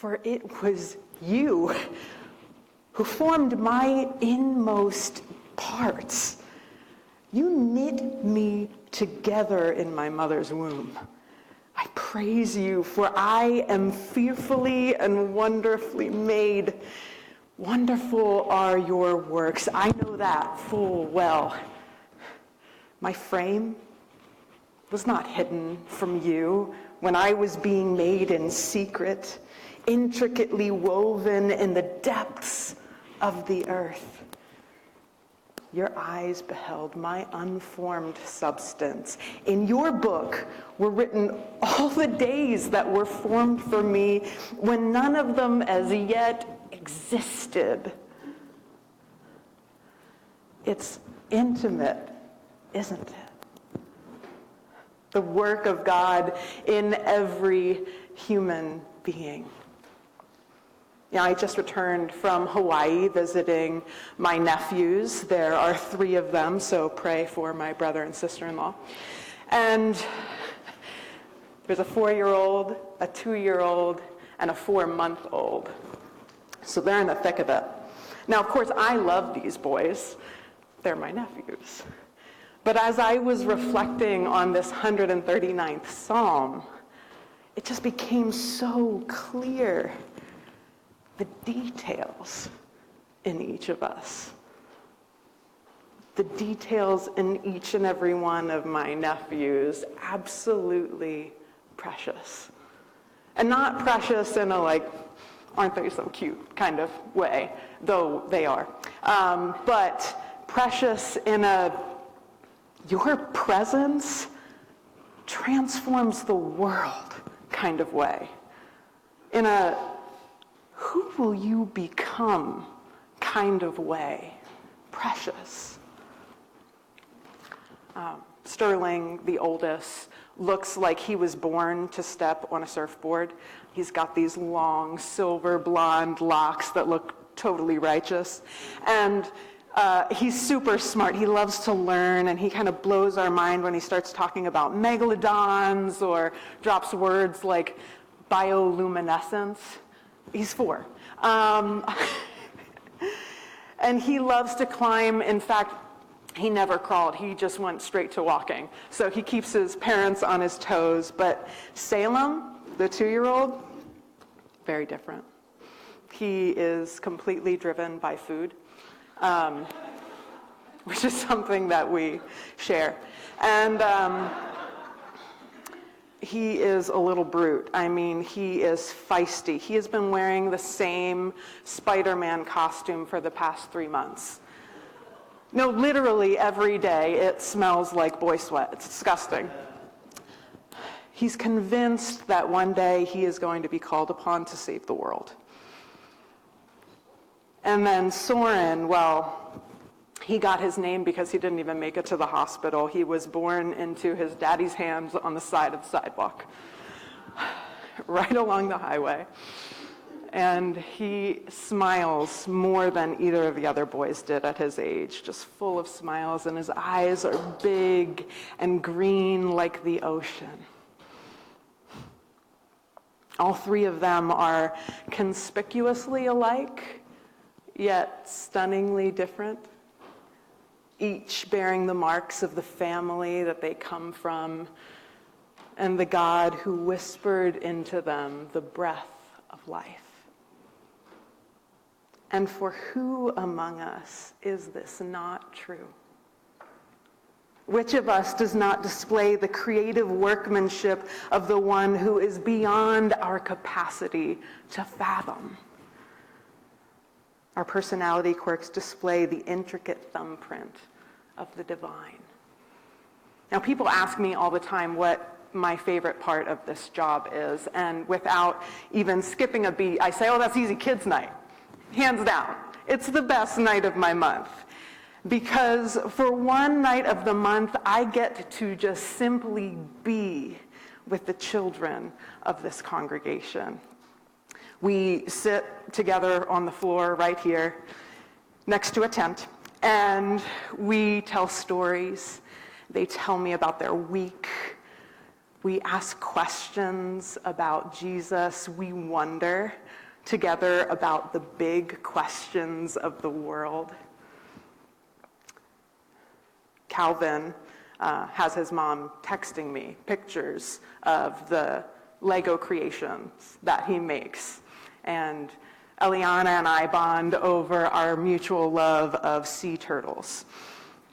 For it was you who formed my inmost parts. You knit me together in my mother's womb. I praise you, for I am fearfully and wonderfully made. Wonderful are your works. I know that full well. My frame was not hidden from you when I was being made in secret, intricately woven in the depths of the earth. Your eyes beheld my unformed substance. In your book were written all the days that were formed for me when none of them as yet existed. It's intimate, isn't it? The work of God in every human being. Yeah, I just returned from Hawaii visiting my nephews. There are three of them, so pray for my brother and sister in law. And there's a four year old, a two year old, and a four month old. So they're in the thick of it. Now, of course, I love these boys, they're my nephews. But as I was reflecting on this 139th Psalm, it just became so clear the details in each of us. The details in each and every one of my nephews, absolutely precious. And not precious in a like, aren't they so cute kind of way, though they are. Um, but precious in a, your presence transforms the world kind of way. In a, who will you become kind of way. Precious. Um, Sterling, the oldest, looks like he was born to step on a surfboard. He's got these long silver blonde locks that look totally righteous. And uh, he's super smart. He loves to learn, and he kind of blows our mind when he starts talking about megalodons or drops words like bioluminescence. He's four. Um, and he loves to climb. In fact, he never crawled. He just went straight to walking. So he keeps his parents on his toes. But Salem, the two year old, very different. He is completely driven by food, um, which is something that we share. And. Um, he is a little brute. I mean, he is feisty. He has been wearing the same Spider Man costume for the past three months. No, literally every day it smells like boy sweat. It's disgusting. He's convinced that one day he is going to be called upon to save the world. And then Soren, well, he got his name because he didn't even make it to the hospital. He was born into his daddy's hands on the side of the sidewalk, right along the highway. And he smiles more than either of the other boys did at his age, just full of smiles, and his eyes are big and green like the ocean. All three of them are conspicuously alike, yet stunningly different each bearing the marks of the family that they come from, and the God who whispered into them the breath of life. And for who among us is this not true? Which of us does not display the creative workmanship of the one who is beyond our capacity to fathom? Our personality quirks display the intricate thumbprint of the divine. Now, people ask me all the time what my favorite part of this job is, and without even skipping a beat, I say, oh, that's easy kids' night. Hands down. It's the best night of my month. Because for one night of the month, I get to just simply be with the children of this congregation. We sit together on the floor right here next to a tent and we tell stories. They tell me about their week. We ask questions about Jesus. We wonder together about the big questions of the world. Calvin uh, has his mom texting me pictures of the Lego creations that he makes. And Eliana and I bond over our mutual love of sea turtles.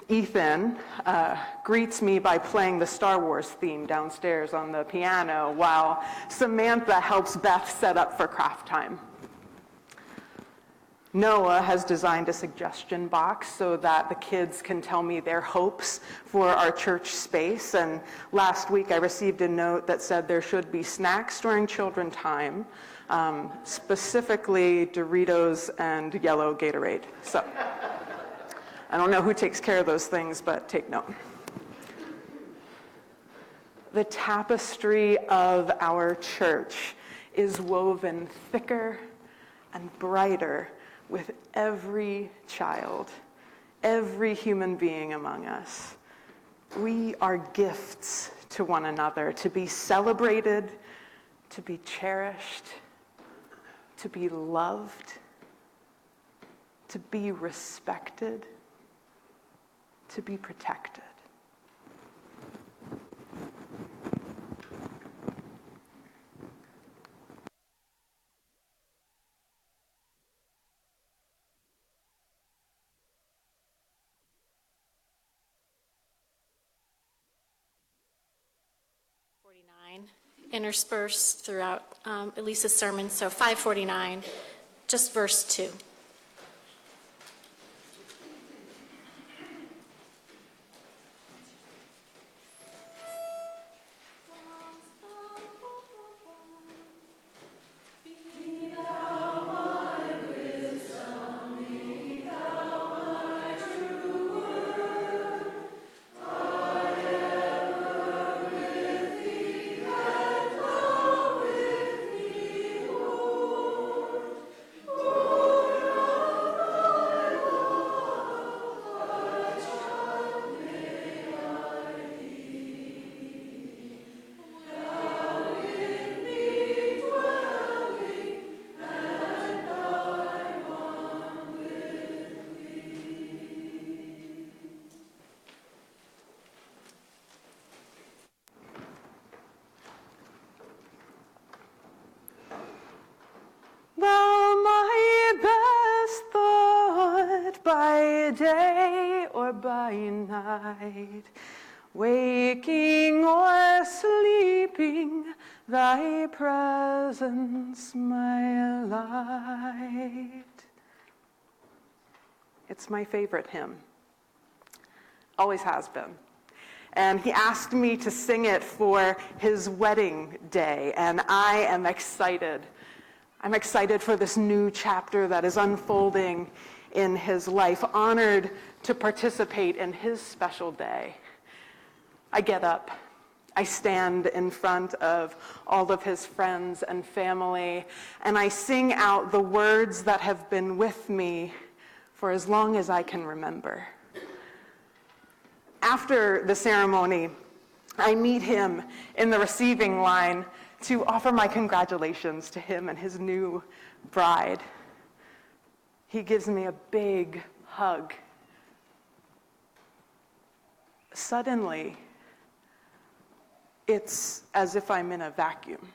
Ethan uh, greets me by playing the Star Wars theme downstairs on the piano while Samantha helps Beth set up for craft time. Noah has designed a suggestion box so that the kids can tell me their hopes for our church space. And last week I received a note that said there should be snacks during children time, um, specifically Doritos and yellow Gatorade. So I don't know who takes care of those things, but take note. The tapestry of our church is woven thicker and brighter with every child, every human being among us. We are gifts to one another to be celebrated, to be cherished, to be loved, to be respected, to be protected. 49, interspersed throughout um, Elisa's sermon. So 549, just verse 2. Thou my best thought by day or by night, waking or sleeping, thy presence my light. It's my favorite hymn. Always has been. And he asked me to sing it for his wedding day, and I am excited I'm excited for this new chapter that is unfolding in his life, honored to participate in his special day. I get up. I stand in front of all of his friends and family, and I sing out the words that have been with me for as long as I can remember. After the ceremony, I meet him in the receiving line to offer my congratulations to him and his new bride. He gives me a big hug. Suddenly, it's as if I'm in a vacuum.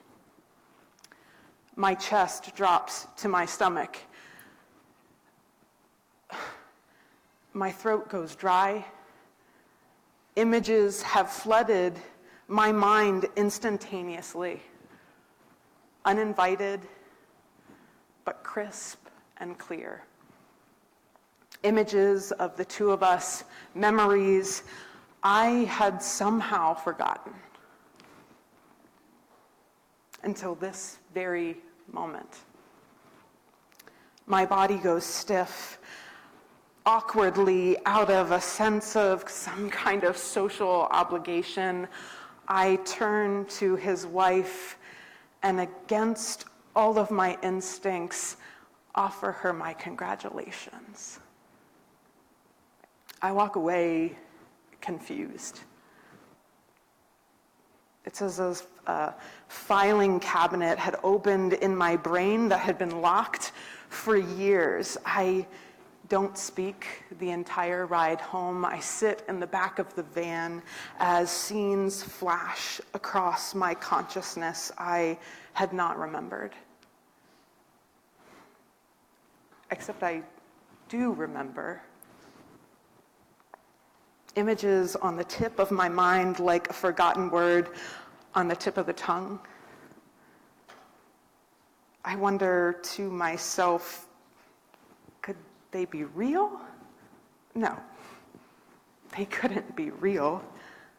My chest drops to my stomach. My throat goes dry. Images have flooded my mind instantaneously uninvited, but crisp and clear. Images of the two of us, memories I had somehow forgotten until this very moment. My body goes stiff, awkwardly, out of a sense of some kind of social obligation. I turn to his wife and against all of my instincts, offer her my congratulations. I walk away confused. It's as if a filing cabinet had opened in my brain that had been locked for years. I don't speak the entire ride home. I sit in the back of the van as scenes flash across my consciousness I had not remembered. Except I do remember. Images on the tip of my mind, like a forgotten word on the tip of the tongue. I wonder to myself, they be real? No, they couldn't be real.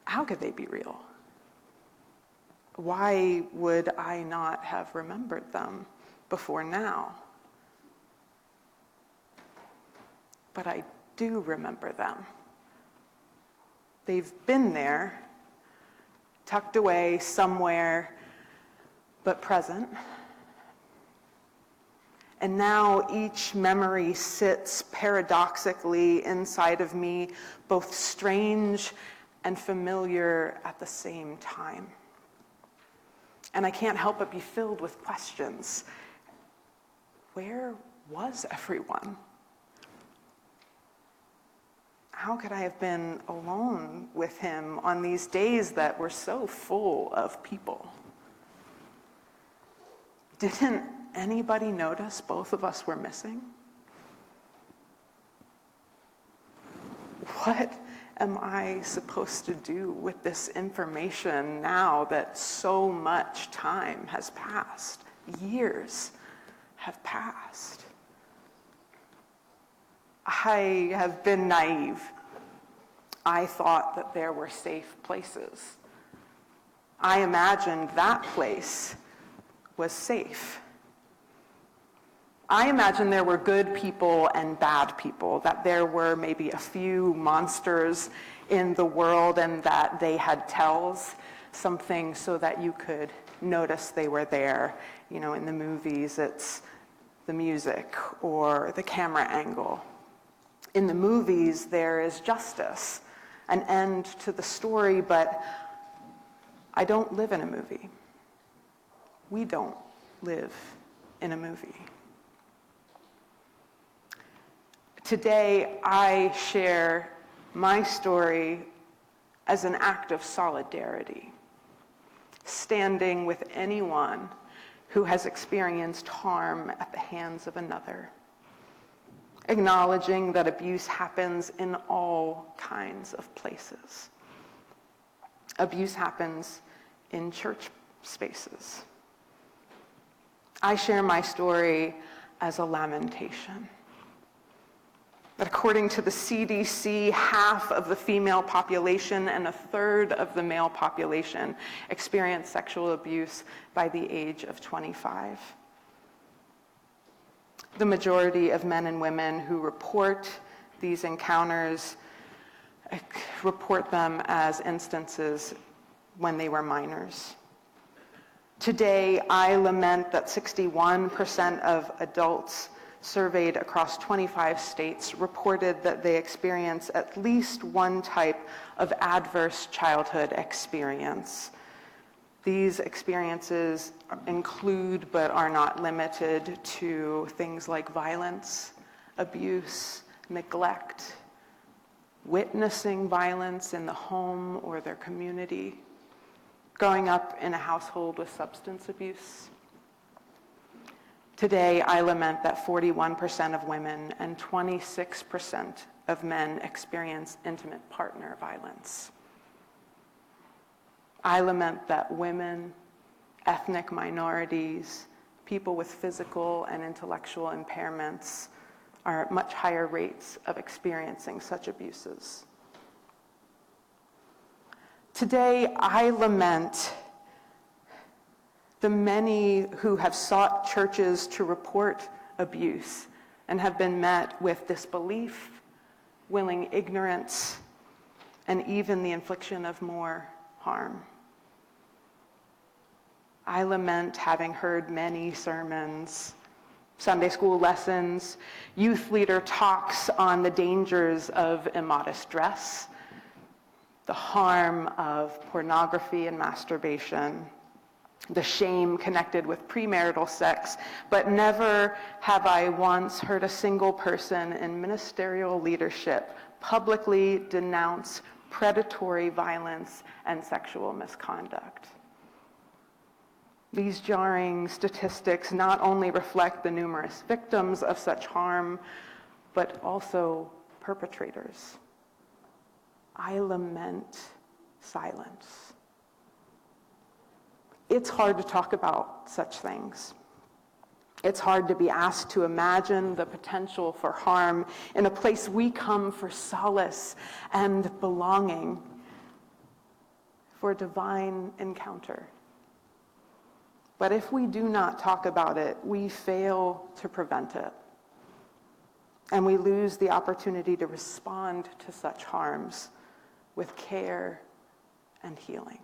How could they be real? Why would I not have remembered them before now? But I do remember them. They've been there, tucked away somewhere, but present. And now each memory sits paradoxically inside of me, both strange and familiar at the same time. And I can't help but be filled with questions. Where was everyone? How could I have been alone with him on these days that were so full of people? Didn't anybody notice both of us were missing? What am I supposed to do with this information now that so much time has passed? Years have passed. I have been naive. I thought that there were safe places. I imagined that place was safe. I imagine there were good people and bad people, that there were maybe a few monsters in the world and that they had tells, something so that you could notice they were there. You know, in the movies, it's the music or the camera angle. In the movies, there is justice, an end to the story, but I don't live in a movie. We don't live in a movie. Today, I share my story as an act of solidarity, standing with anyone who has experienced harm at the hands of another acknowledging that abuse happens in all kinds of places. Abuse happens in church spaces. I share my story as a lamentation. That according to the CDC, half of the female population and a third of the male population experience sexual abuse by the age of 25 the majority of men and women who report these encounters eh, report them as instances when they were minors. Today, I lament that 61% of adults surveyed across 25 states reported that they experience at least one type of adverse childhood experience. These experiences include but are not limited to things like violence, abuse, neglect, witnessing violence in the home or their community, growing up in a household with substance abuse. Today, I lament that 41% of women and 26% of men experience intimate partner violence. I lament that women, ethnic minorities, people with physical and intellectual impairments are at much higher rates of experiencing such abuses. Today, I lament the many who have sought churches to report abuse and have been met with disbelief, willing ignorance, and even the infliction of more harm. I lament having heard many sermons, Sunday school lessons, youth leader talks on the dangers of immodest dress, the harm of pornography and masturbation, the shame connected with premarital sex, but never have I once heard a single person in ministerial leadership publicly denounce predatory violence and sexual misconduct. These jarring statistics not only reflect the numerous victims of such harm, but also perpetrators. I lament silence. It's hard to talk about such things. It's hard to be asked to imagine the potential for harm in a place we come for solace and belonging, for divine encounter. But if we do not talk about it, we fail to prevent it. And we lose the opportunity to respond to such harms with care and healing.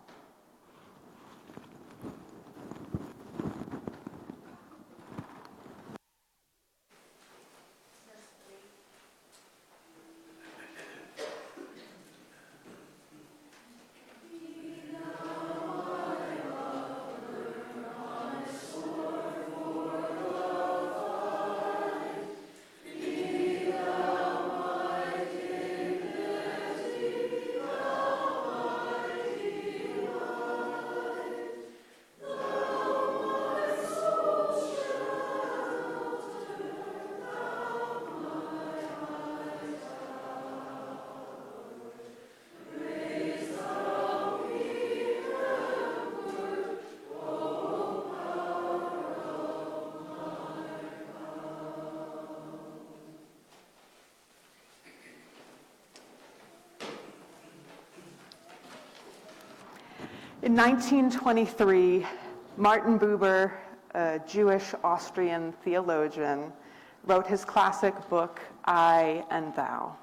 In 1923, Martin Buber, a Jewish Austrian theologian, wrote his classic book, I and Thou.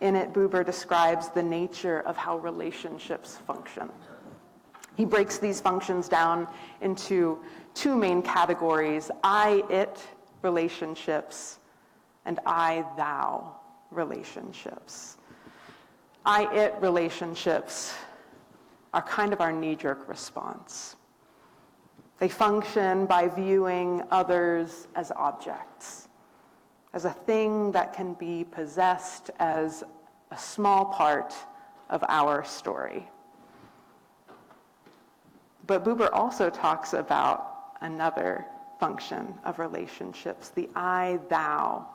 In it, Buber describes the nature of how relationships function. He breaks these functions down into two main categories I it relationships and I thou relationships. I it relationships are kind of our knee jerk response. They function by viewing others as objects, as a thing that can be possessed as a small part of our story. But Buber also talks about another function of relationships, the I thou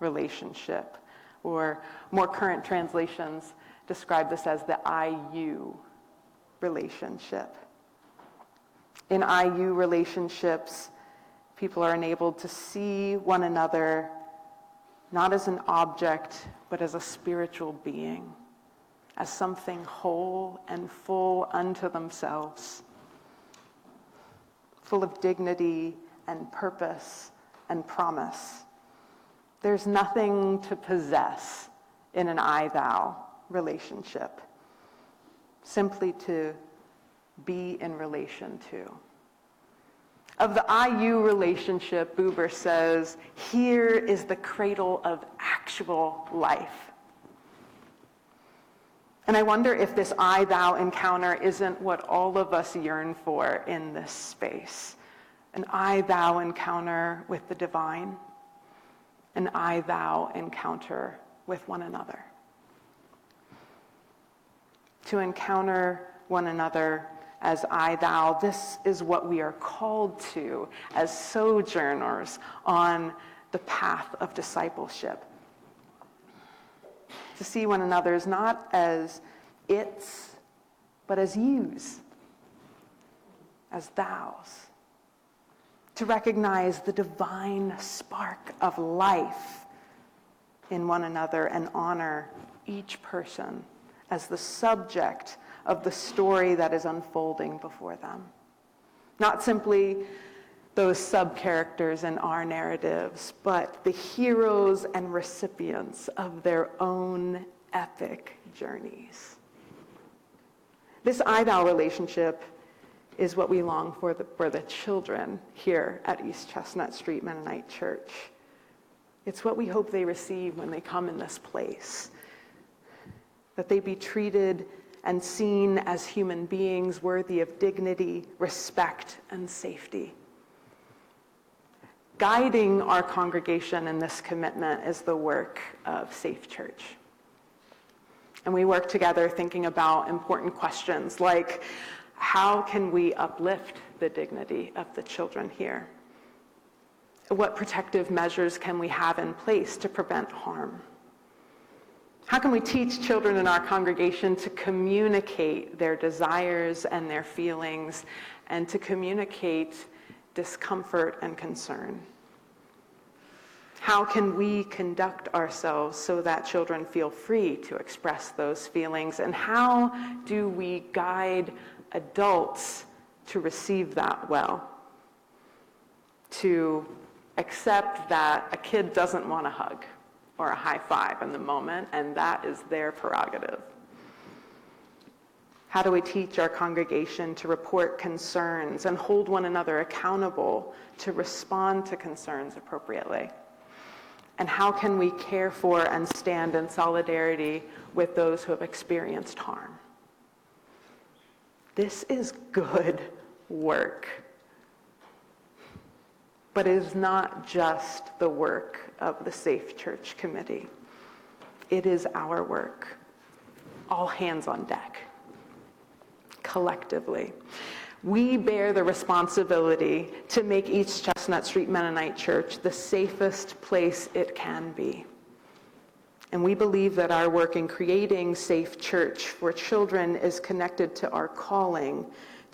relationship, or more current translations describe this as the I you relationship. In IU relationships, people are enabled to see one another not as an object, but as a spiritual being, as something whole and full unto themselves, full of dignity and purpose and promise. There's nothing to possess in an I thou relationship simply to be in relation to. Of the IU relationship, Buber says, here is the cradle of actual life. And I wonder if this I thou encounter isn't what all of us yearn for in this space an I thou encounter with the divine, an I thou encounter with one another to encounter one another as I, thou. This is what we are called to as sojourners on the path of discipleship. To see one another is not as its, but as yous, as thous. To recognize the divine spark of life in one another and honor each person as the subject of the story that is unfolding before them. Not simply those sub characters in our narratives, but the heroes and recipients of their own epic journeys. This I thou relationship is what we long for the, for the children here at East Chestnut Street Mennonite Church. It's what we hope they receive when they come in this place that they be treated and seen as human beings worthy of dignity, respect, and safety. Guiding our congregation in this commitment is the work of Safe Church. And we work together thinking about important questions like how can we uplift the dignity of the children here? What protective measures can we have in place to prevent harm? How can we teach children in our congregation to communicate their desires and their feelings and to communicate discomfort and concern? How can we conduct ourselves so that children feel free to express those feelings? And how do we guide adults to receive that well? To accept that a kid doesn't want a hug or a high five in the moment, and that is their prerogative. How do we teach our congregation to report concerns and hold one another accountable to respond to concerns appropriately? And how can we care for and stand in solidarity with those who have experienced harm? This is good work. But it is not just the work of the Safe Church Committee. It is our work. All hands on deck. Collectively. We bear the responsibility to make East Chestnut Street Mennonite Church the safest place it can be. And we believe that our work in creating safe church for children is connected to our calling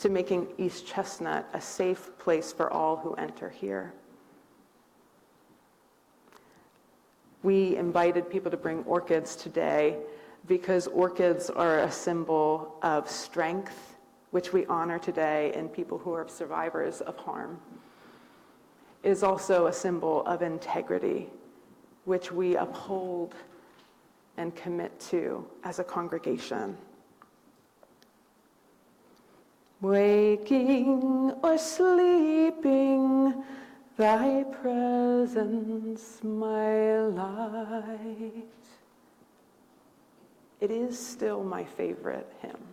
to making East Chestnut a safe place for all who enter here. We invited people to bring orchids today because orchids are a symbol of strength, which we honor today in people who are survivors of harm. It is also a symbol of integrity, which we uphold and commit to as a congregation. Waking or sleeping, thy presence, my light. It is still my favorite hymn.